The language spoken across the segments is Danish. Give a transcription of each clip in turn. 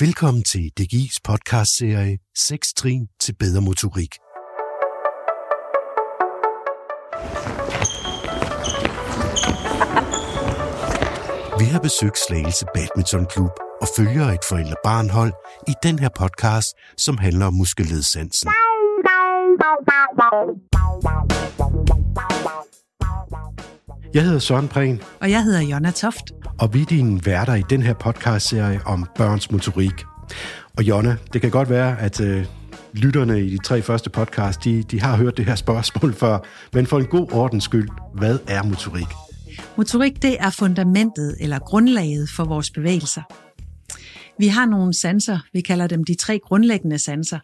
Velkommen til DGI's podcastserie 6 trin til bedre motorik. Vi har besøgt Slagelse Badmintonklub og følger et forældre-barnhold i den her podcast, som handler om muskelledsansen. Jeg hedder Søren Prehn, Og jeg hedder Jonna Toft og vi er dine værter i den her podcastserie om børns motorik. Og Jonna, det kan godt være, at øh, lytterne i de tre første podcast, de, de har hørt det her spørgsmål før, men for en god ordens skyld, hvad er motorik? Motorik, det er fundamentet eller grundlaget for vores bevægelser. Vi har nogle sanser, vi kalder dem de tre grundlæggende sanser.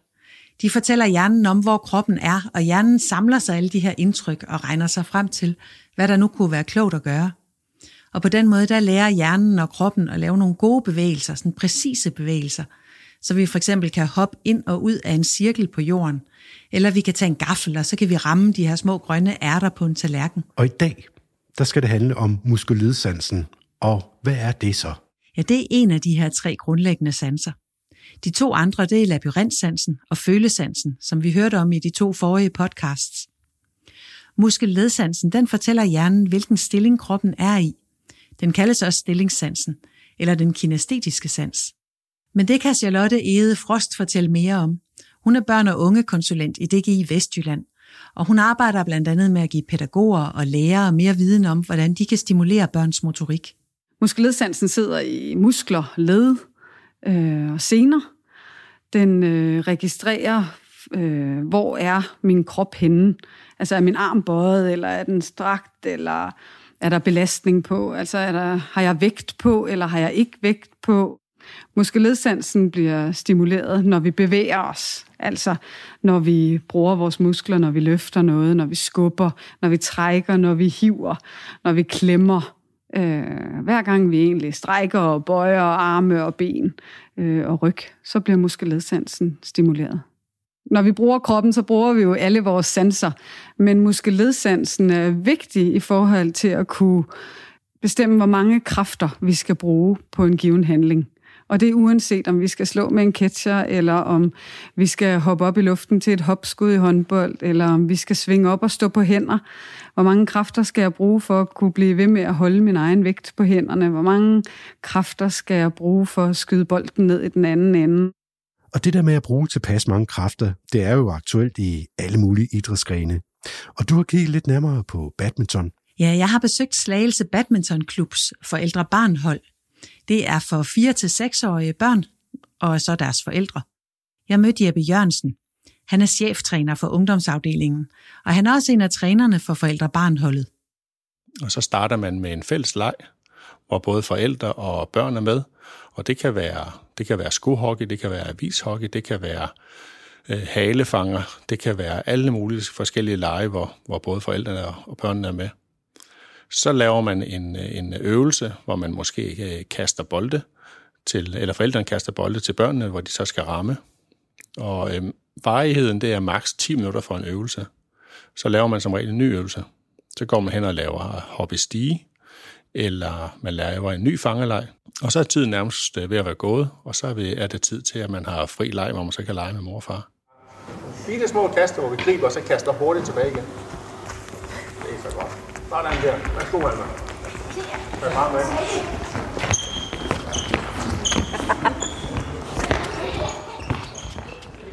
De fortæller hjernen om, hvor kroppen er, og hjernen samler sig alle de her indtryk og regner sig frem til, hvad der nu kunne være klogt at gøre. Og på den måde, der lærer hjernen og kroppen at lave nogle gode bevægelser, sådan præcise bevægelser, så vi for eksempel kan hoppe ind og ud af en cirkel på jorden, eller vi kan tage en gaffel, og så kan vi ramme de her små grønne ærter på en tallerken. Og i dag, der skal det handle om muskelledsansen. Og hvad er det så? Ja, det er en af de her tre grundlæggende sanser. De to andre, det er labyrintsansen og følesansen, som vi hørte om i de to forrige podcasts. Muskelledsansen, den fortæller hjernen, hvilken stilling kroppen er i. Den kaldes også stillingssansen, eller den kinestetiske sans. Men det kan Charlotte Ede Frost fortælle mere om. Hun er børn- og ungekonsulent i DGI Vestjylland, og hun arbejder blandt andet med at give pædagoger og lærere mere viden om, hvordan de kan stimulere børns motorik. Muskelledsansen sidder i muskler, led øh, og sener. Den øh, registrerer, øh, hvor er min krop henne. Altså er min arm bøjet, eller er den strakt, eller er der belastning på? Altså er der, har jeg vægt på, eller har jeg ikke vægt på? Muskelledsansen bliver stimuleret, når vi bevæger os. Altså når vi bruger vores muskler, når vi løfter noget, når vi skubber, når vi trækker, når vi hiver, når vi klemmer. Øh, hver gang vi egentlig strækker og bøjer arme og ben øh, og ryg, så bliver muskelledsansen stimuleret. Når vi bruger kroppen, så bruger vi jo alle vores sanser, men muskelledsansen er vigtig i forhold til at kunne bestemme, hvor mange kræfter vi skal bruge på en given handling. Og det er uanset, om vi skal slå med en catcher, eller om vi skal hoppe op i luften til et hopskud i håndbold, eller om vi skal svinge op og stå på hænder. Hvor mange kræfter skal jeg bruge for at kunne blive ved med at holde min egen vægt på hænderne? Hvor mange kræfter skal jeg bruge for at skyde bolden ned i den anden ende? Og det der med at bruge tilpas mange kræfter, det er jo aktuelt i alle mulige idrætsgrene. Og du har kigget lidt nærmere på badminton. Ja, jeg har besøgt Slagelse Badmintonklubs forældre-barnhold. Det er for 4-6-årige børn, og så deres forældre. Jeg mødte Jeppe Jørgensen. Han er cheftræner for ungdomsafdelingen, og han er også en af trænerne for forældre-barnholdet. Og så starter man med en fælles leg, hvor både forældre og børn er med. Og det kan være, det kan være skohockey, det kan være avishockey, det kan være øh, halefanger, det kan være alle mulige forskellige lege, hvor, hvor både forældrene og, børnene er med. Så laver man en, øh, en øvelse, hvor man måske øh, kaster bolde til, eller forældrene kaster bolde til børnene, hvor de så skal ramme. Og øh, varigheden, det er maks 10 minutter for en øvelse. Så laver man som regel en ny øvelse. Så går man hen og laver hop i stige, eller man laver en ny fangeleg. Og så er tiden nærmest øh, ved at være gået, og så er det tid til, at man har fri leg, hvor man så kan lege med mor og far. Bitte små kaster, hvor vi griber, og så kaster hurtigt tilbage igen. Det er så godt. Sådan der. Værsgo, Alma. Vær frem med.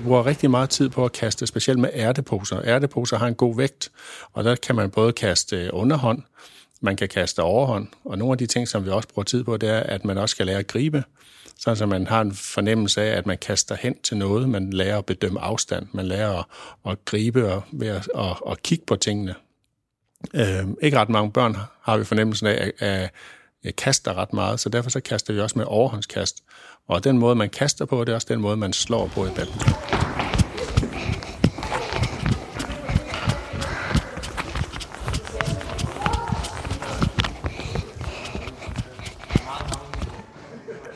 Bruger rigtig meget tid på at kaste, specielt med ærteposer. Ærteposer har en god vægt, og der kan man både kaste underhånd, man kan kaste overhånd, og nogle af de ting, som vi også bruger tid på, det er, at man også skal lære at gribe, sådan så man har en fornemmelse af, at man kaster hen til noget, man lærer at bedømme afstand, man lærer at, at gribe og, ved at, at, at kigge på tingene. Øh, ikke ret mange børn har vi fornemmelsen af, at, at kaster ret meget, så derfor så kaster vi også med overhåndskast. Og den måde, man kaster på, det er også den måde, man slår på i badminton.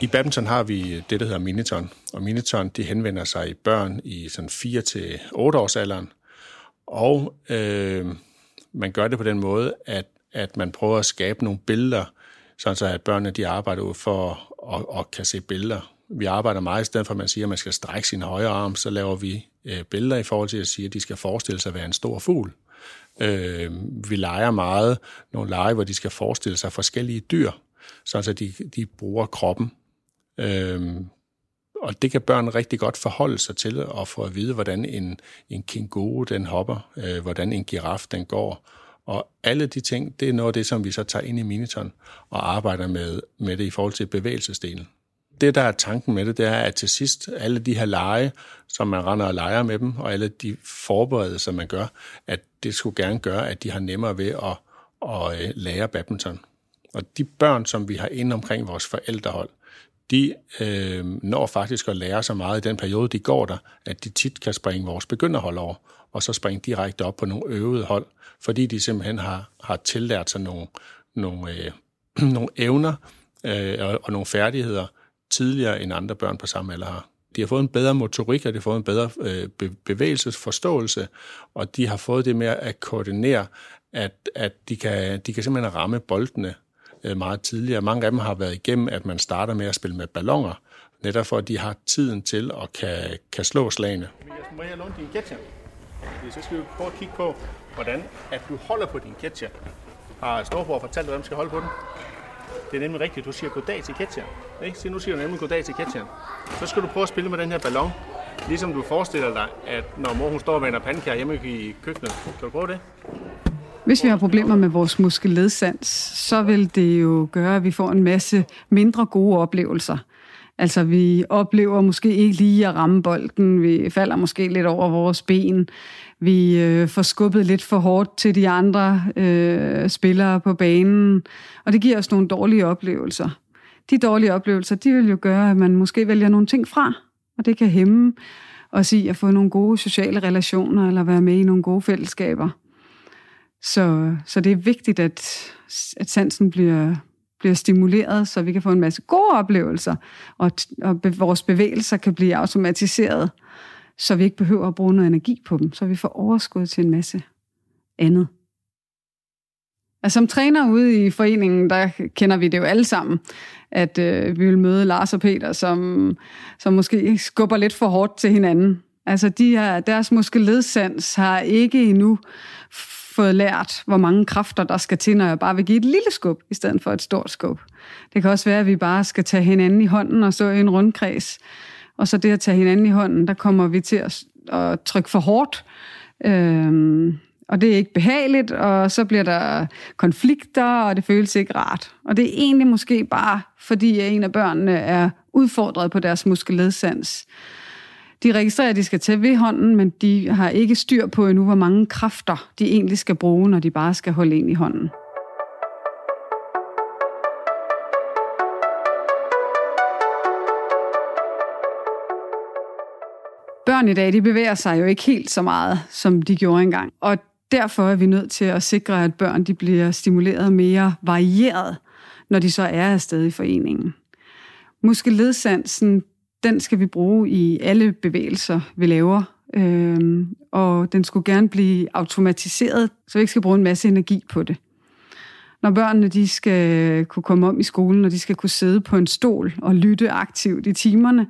I badminton har vi det, der hedder miniton. Og miniton, de henvender sig i børn i sådan 4 til 8 års alderen. Og øh, man gør det på den måde, at, at man prøver at skabe nogle billeder, sådan så at børnene de arbejder ud for at, at kan se billeder vi arbejder meget, i stedet for at man siger, at man skal strække sin højre arm, så laver vi øh, billeder i forhold til at sige, at de skal forestille sig at være en stor fugl. Øh, vi leger meget nogle lege, hvor de skal forestille sig forskellige dyr, så de, de bruger kroppen. Øh, og det kan børn rigtig godt forholde sig til og få at vide, hvordan en, en kænguru den hopper, øh, hvordan en giraf den går. Og alle de ting, det er noget af det, som vi så tager ind i Miniton og arbejder med, med det i forhold til bevægelsesdelen. Det, der er tanken med det, det er, at til sidst, alle de her lege, som man render og leger med dem, og alle de forberedelser, man gør, at det skulle gerne gøre, at de har nemmere ved at, at øh, lære badminton. Og de børn, som vi har inde omkring vores forældrehold, de øh, når faktisk at lære så meget i den periode, de går der, at de tit kan springe vores begynderhold over, og så springe direkte op på nogle øvede hold, fordi de simpelthen har, har tillært sig nogle, nogle, øh, nogle evner øh, og, og nogle færdigheder tidligere end andre børn på samme alder har. De har fået en bedre motorik, og de har fået en bedre øh, bevægelsesforståelse, og de har fået det med at koordinere, at, at de, kan, de kan simpelthen ramme boldene Øh, meget tidligere. Mange af dem har været igennem, at man starter med at spille med ballonger, netop for at de har tiden til at kan, kan slå slagene. Må jeg låne din ketcher? Så skal vi prøve at kigge på, hvordan at du holder på din ketcher. Har Storbror fortalt dig, hvordan skal holde på den? Det er nemlig rigtigt, du siger goddag til ketcheren. Ikke? Se, nu siger du nemlig goddag til ketcheren. Så skal du prøve at spille med den her ballon, ligesom du forestiller dig, at når mor hun står med en pandekager hjemme i køkkenet. Kan du prøve det? Hvis vi har problemer med vores muskelledsans, så vil det jo gøre, at vi får en masse mindre gode oplevelser. Altså, vi oplever måske ikke lige at ramme bolden, vi falder måske lidt over vores ben, vi øh, får skubbet lidt for hårdt til de andre øh, spillere på banen, og det giver os nogle dårlige oplevelser. De dårlige oplevelser, de vil jo gøre, at man måske vælger nogle ting fra, og det kan hæmme os i at få nogle gode sociale relationer, eller være med i nogle gode fællesskaber. Så, så det er vigtigt, at, at sansen bliver, bliver stimuleret, så vi kan få en masse gode oplevelser, og, og be, vores bevægelser kan blive automatiseret, så vi ikke behøver at bruge noget energi på dem, så vi får overskud til en masse andet. Altså, som træner ude i foreningen, der kender vi det jo alle sammen, at øh, vi vil møde Lars og Peter, som, som måske skubber lidt for hårdt til hinanden. Altså, de her, deres muskeledsans har ikke endnu fået lært, hvor mange kræfter der skal til, når jeg bare vil give et lille skub, i stedet for et stort skub. Det kan også være, at vi bare skal tage hinanden i hånden og stå i en rundkreds. Og så det at tage hinanden i hånden, der kommer vi til at, at trykke for hårdt. Øhm, og det er ikke behageligt, og så bliver der konflikter, og det føles ikke rart. Og det er egentlig måske bare, fordi en af børnene er udfordret på deres muskelledsans. De registrerer, at de skal tage ved hånden, men de har ikke styr på endnu, hvor mange kræfter de egentlig skal bruge, når de bare skal holde ind i hånden. Børn i dag, de bevæger sig jo ikke helt så meget, som de gjorde engang. Og derfor er vi nødt til at sikre, at børn de bliver stimuleret mere varieret, når de så er afsted i foreningen. Muskelledsansen, den skal vi bruge i alle bevægelser, vi laver. Øhm, og den skulle gerne blive automatiseret, så vi ikke skal bruge en masse energi på det. Når børnene de skal kunne komme om i skolen, og de skal kunne sidde på en stol og lytte aktivt i timerne,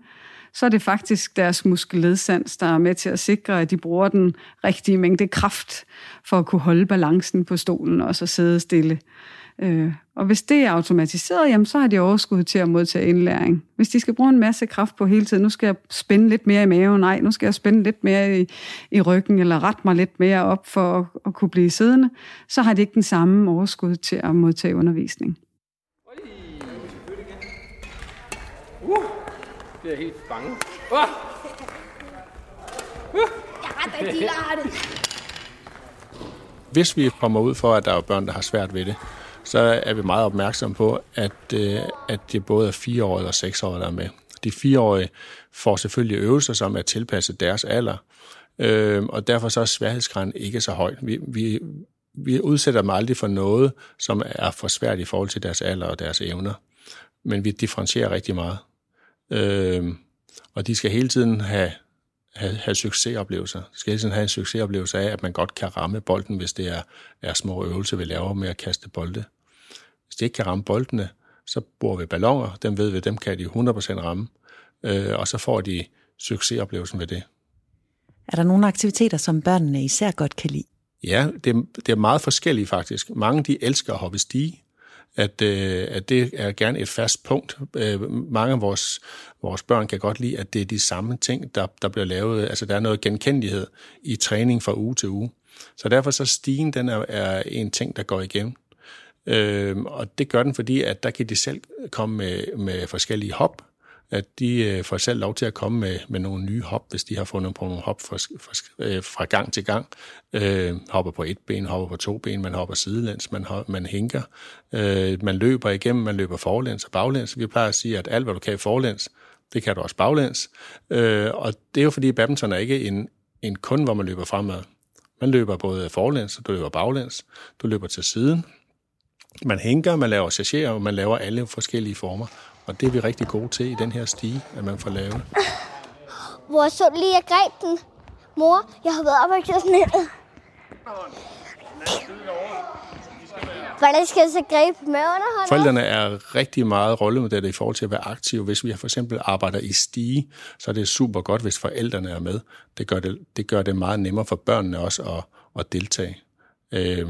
så er det faktisk deres muskelledsans, der er med til at sikre, at de bruger den rigtige mængde kraft for at kunne holde balancen på stolen og så sidde stille. Øh, og hvis det er automatiseret, jamen, så har de overskud til at modtage indlæring. Hvis de skal bruge en masse kraft på hele tiden, nu skal jeg spænde lidt mere i maven, nej, nu skal jeg spænde lidt mere i, i ryggen, eller rette mig lidt mere op for at, at kunne blive siddende, så har de ikke den samme overskud til at modtage undervisning. Uh, det er helt bange. Uh. Uh. Jeg retter de Hvis vi kommer ud for, at der er børn, der har svært ved det, så er vi meget opmærksomme på, at, øh, at det både er fireårige og seksårige, der er med. De fireårige får selvfølgelig øvelser, som er tilpasset deres alder, øh, og derfor så er sværhedsgraden ikke så høj. Vi, vi, vi udsætter dem aldrig for noget, som er for svært i forhold til deres alder og deres evner. Men vi differentierer rigtig meget. Øh, og de skal hele tiden have, have, have succesoplevelser. De skal hele tiden have en succesoplevelse af, at man godt kan ramme bolden, hvis det er, er små øvelser, vi laver med at kaste bolde. Hvis de ikke kan ramme boldene, så bruger vi ballonger. Dem ved vi, dem kan de 100% ramme. øh, og så får de succesoplevelsen ved det. Er der nogle aktiviteter, som børnene især godt kan lide? Ja, det, det er meget forskelligt faktisk. Mange de elsker at hoppe stige, at, øh, at det er gerne et fast punkt. Øh, mange af vores, vores børn kan godt lide, at det er de samme ting, der, der bliver lavet. Altså der er noget genkendelighed i træning fra uge til uge. Så derfor så stigen, den er, er en ting, der går igen. Øh, og det gør den, fordi at der kan de selv komme med, med forskellige hop, at de øh, får selv lov til at komme med, med nogle nye hop, hvis de har fundet på nogle hop fra, fra, øh, fra gang til gang. Øh, hopper på et ben, hopper på to ben, man hopper sidelæns, man, man hinker, øh, man løber igennem, man løber forlæns og baglæns. Vi plejer at sige, at alt, hvad du kan i forlæns, det kan du også baglæns. Øh, og det er jo fordi, badminton er ikke en, en kun, hvor man løber fremad. Man løber både forlæns, og du løber baglæns, du løber til siden, man hænker, man laver sachet, og man laver alle forskellige former. Og det er vi rigtig gode til i den her stige, at man får lavet. Hvor så lige, jeg greb den. Mor, jeg har været op og kørt sådan Hvordan skal jeg så gribe med underhånden? Forældrene er rigtig meget rollemodeller i forhold til at være aktive. Hvis vi for eksempel arbejder i stige, så er det super godt, hvis forældrene er med. Det gør det, det, gør det meget nemmere for børnene også at, at deltage. Øh,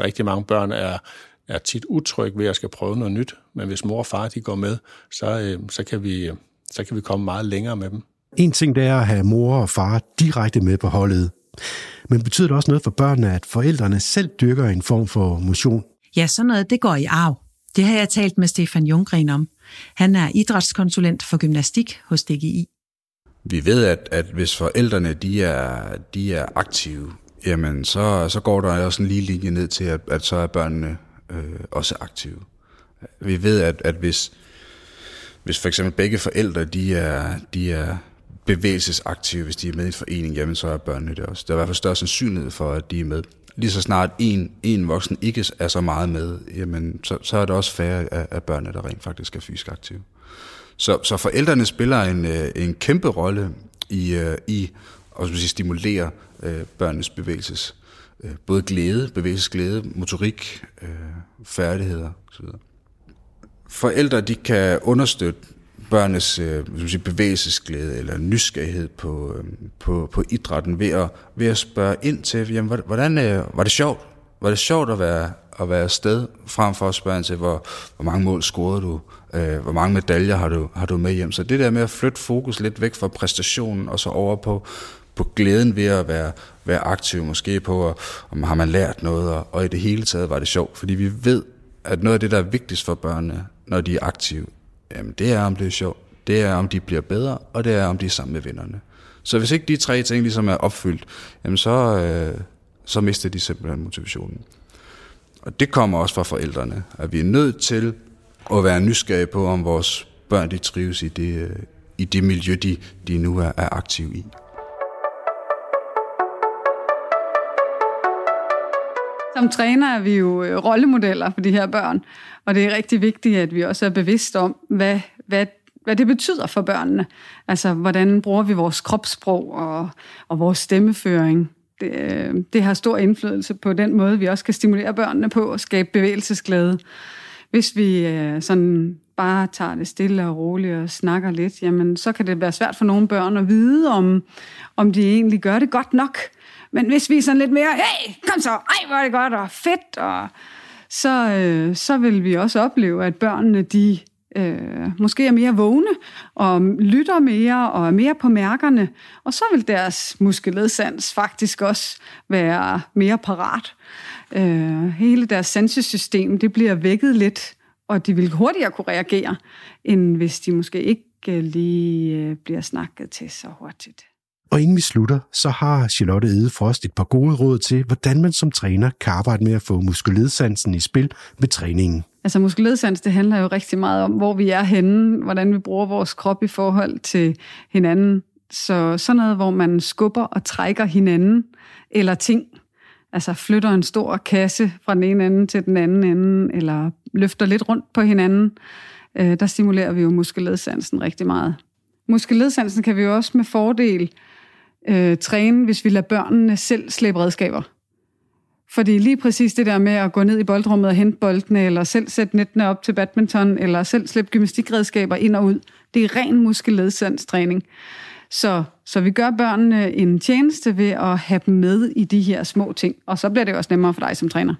rigtig mange børn er er tit utryg ved at skal prøve noget nyt, men hvis mor og far de går med, så, øh, så, kan, vi, så kan vi komme meget længere med dem. En ting det er at have mor og far direkte med på holdet. Men betyder det også noget for børnene, at forældrene selv dyrker en form for motion? Ja, sådan noget, det går i arv. Det har jeg talt med Stefan Junggren om. Han er idrætskonsulent for gymnastik hos DGI. Vi ved, at, at hvis forældrene de er, de er aktive, jamen så, så går der også en lige linje ned til, at, at så er børnene øh, også aktive. Vi ved, at, at hvis, hvis for eksempel begge forældre, de er, de er bevægelsesaktive, hvis de er med i en forening, jamen så er børnene det også. Der er i hvert fald større sandsynlighed for, at de er med. Lige så snart en, en voksen ikke er så meget med, jamen så, så er det også færre af, af børnene, der rent faktisk er fysisk aktive. Så, så forældrene spiller en, øh, en kæmpe rolle i, øh, i at stimulere øh, børnenes bevægelses øh, både glæde, bevægelsesglæde, motorik, øh, færdigheder osv. Forældre de kan understøtte børnenes øh, sige, bevægelsesglæde eller nysgerrighed på, øh, på, på idrætten ved at, ved at spørge ind til, jamen, hvordan øh, var det sjovt? Var det sjovt at være, at være afsted, frem for at spørge ind til, hvor, hvor mange mål scorede du? Øh, hvor mange medaljer har du, har du med hjem? Så det der med at flytte fokus lidt væk fra præstationen og så over på, på glæden ved at være, være aktiv, måske på, og, om har man lært noget, og, og i det hele taget var det sjovt. Fordi vi ved, at noget af det, der er vigtigst for børnene, når de er aktive, jamen det er, om det er sjovt, det er, om de bliver bedre, og det er, om de er sammen med vennerne. Så hvis ikke de tre ting ligesom er opfyldt, jamen så, øh, så mister de simpelthen motivationen. Og det kommer også fra forældrene, at vi er nødt til at være nysgerrige på, om vores børn de trives i det, øh, i det miljø, de, de nu er, er aktive i. Som træner er vi jo øh, rollemodeller for de her børn, og det er rigtig vigtigt, at vi også er bevidste om, hvad, hvad, hvad det betyder for børnene. Altså, hvordan bruger vi vores kropssprog og, og vores stemmeføring. Det, øh, det har stor indflydelse på den måde, vi også kan stimulere børnene på og skabe bevægelsesglæde. Hvis vi øh, sådan bare tager det stille og roligt og snakker lidt, jamen så kan det være svært for nogle børn at vide, om, om de egentlig gør det godt nok. Men hvis vi er sådan lidt mere, hey, kom så, ej, hvor er det godt, og fedt, og så, øh, så vil vi også opleve, at børnene, de øh, måske er mere vågne, og lytter mere, og er mere på mærkerne, og så vil deres muskelledsans faktisk også være mere parat. Øh, hele deres sansesystem, det bliver vækket lidt, og de vil hurtigere kunne reagere, end hvis de måske ikke øh, lige øh, bliver snakket til så hurtigt. Og inden vi slutter, så har Charlotte Ede Frost et par gode råd til, hvordan man som træner kan arbejde med at få muskelledsansen i spil ved træningen. Altså muskelledsans, det handler jo rigtig meget om, hvor vi er henne, hvordan vi bruger vores krop i forhold til hinanden. Så sådan noget, hvor man skubber og trækker hinanden, eller ting, altså flytter en stor kasse fra den ene ende til den anden ende, eller løfter lidt rundt på hinanden, øh, der stimulerer vi jo muskelledsansen rigtig meget. Muskelledsansen kan vi jo også med fordel øh, træne, hvis vi lader børnene selv slæbe redskaber. Fordi lige præcis det der med at gå ned i boldrummet og hente boldene, eller selv sætte nettene op til badminton, eller selv slæbe gymnastikredskaber ind og ud, det er ren muskelledsanstræning. Så, så vi gør børnene en tjeneste ved at have dem med i de her små ting, og så bliver det også nemmere for dig som træner.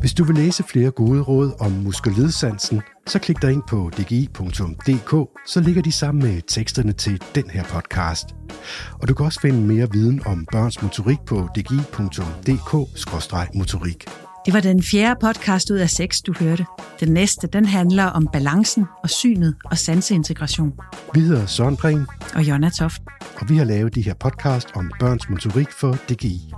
Hvis du vil læse flere gode råd om muskelledsansen, så klik dig ind på dgi.dk, så ligger de sammen med teksterne til den her podcast. Og du kan også finde mere viden om børns motorik på dgi.dk-motorik. Det var den fjerde podcast ud af seks, du hørte. Den næste, den handler om balancen og synet og sanseintegration. Vi hedder Søren Prehn, Og Jonna Toft. og vi har lavet de her podcast om børns motorik for DGI.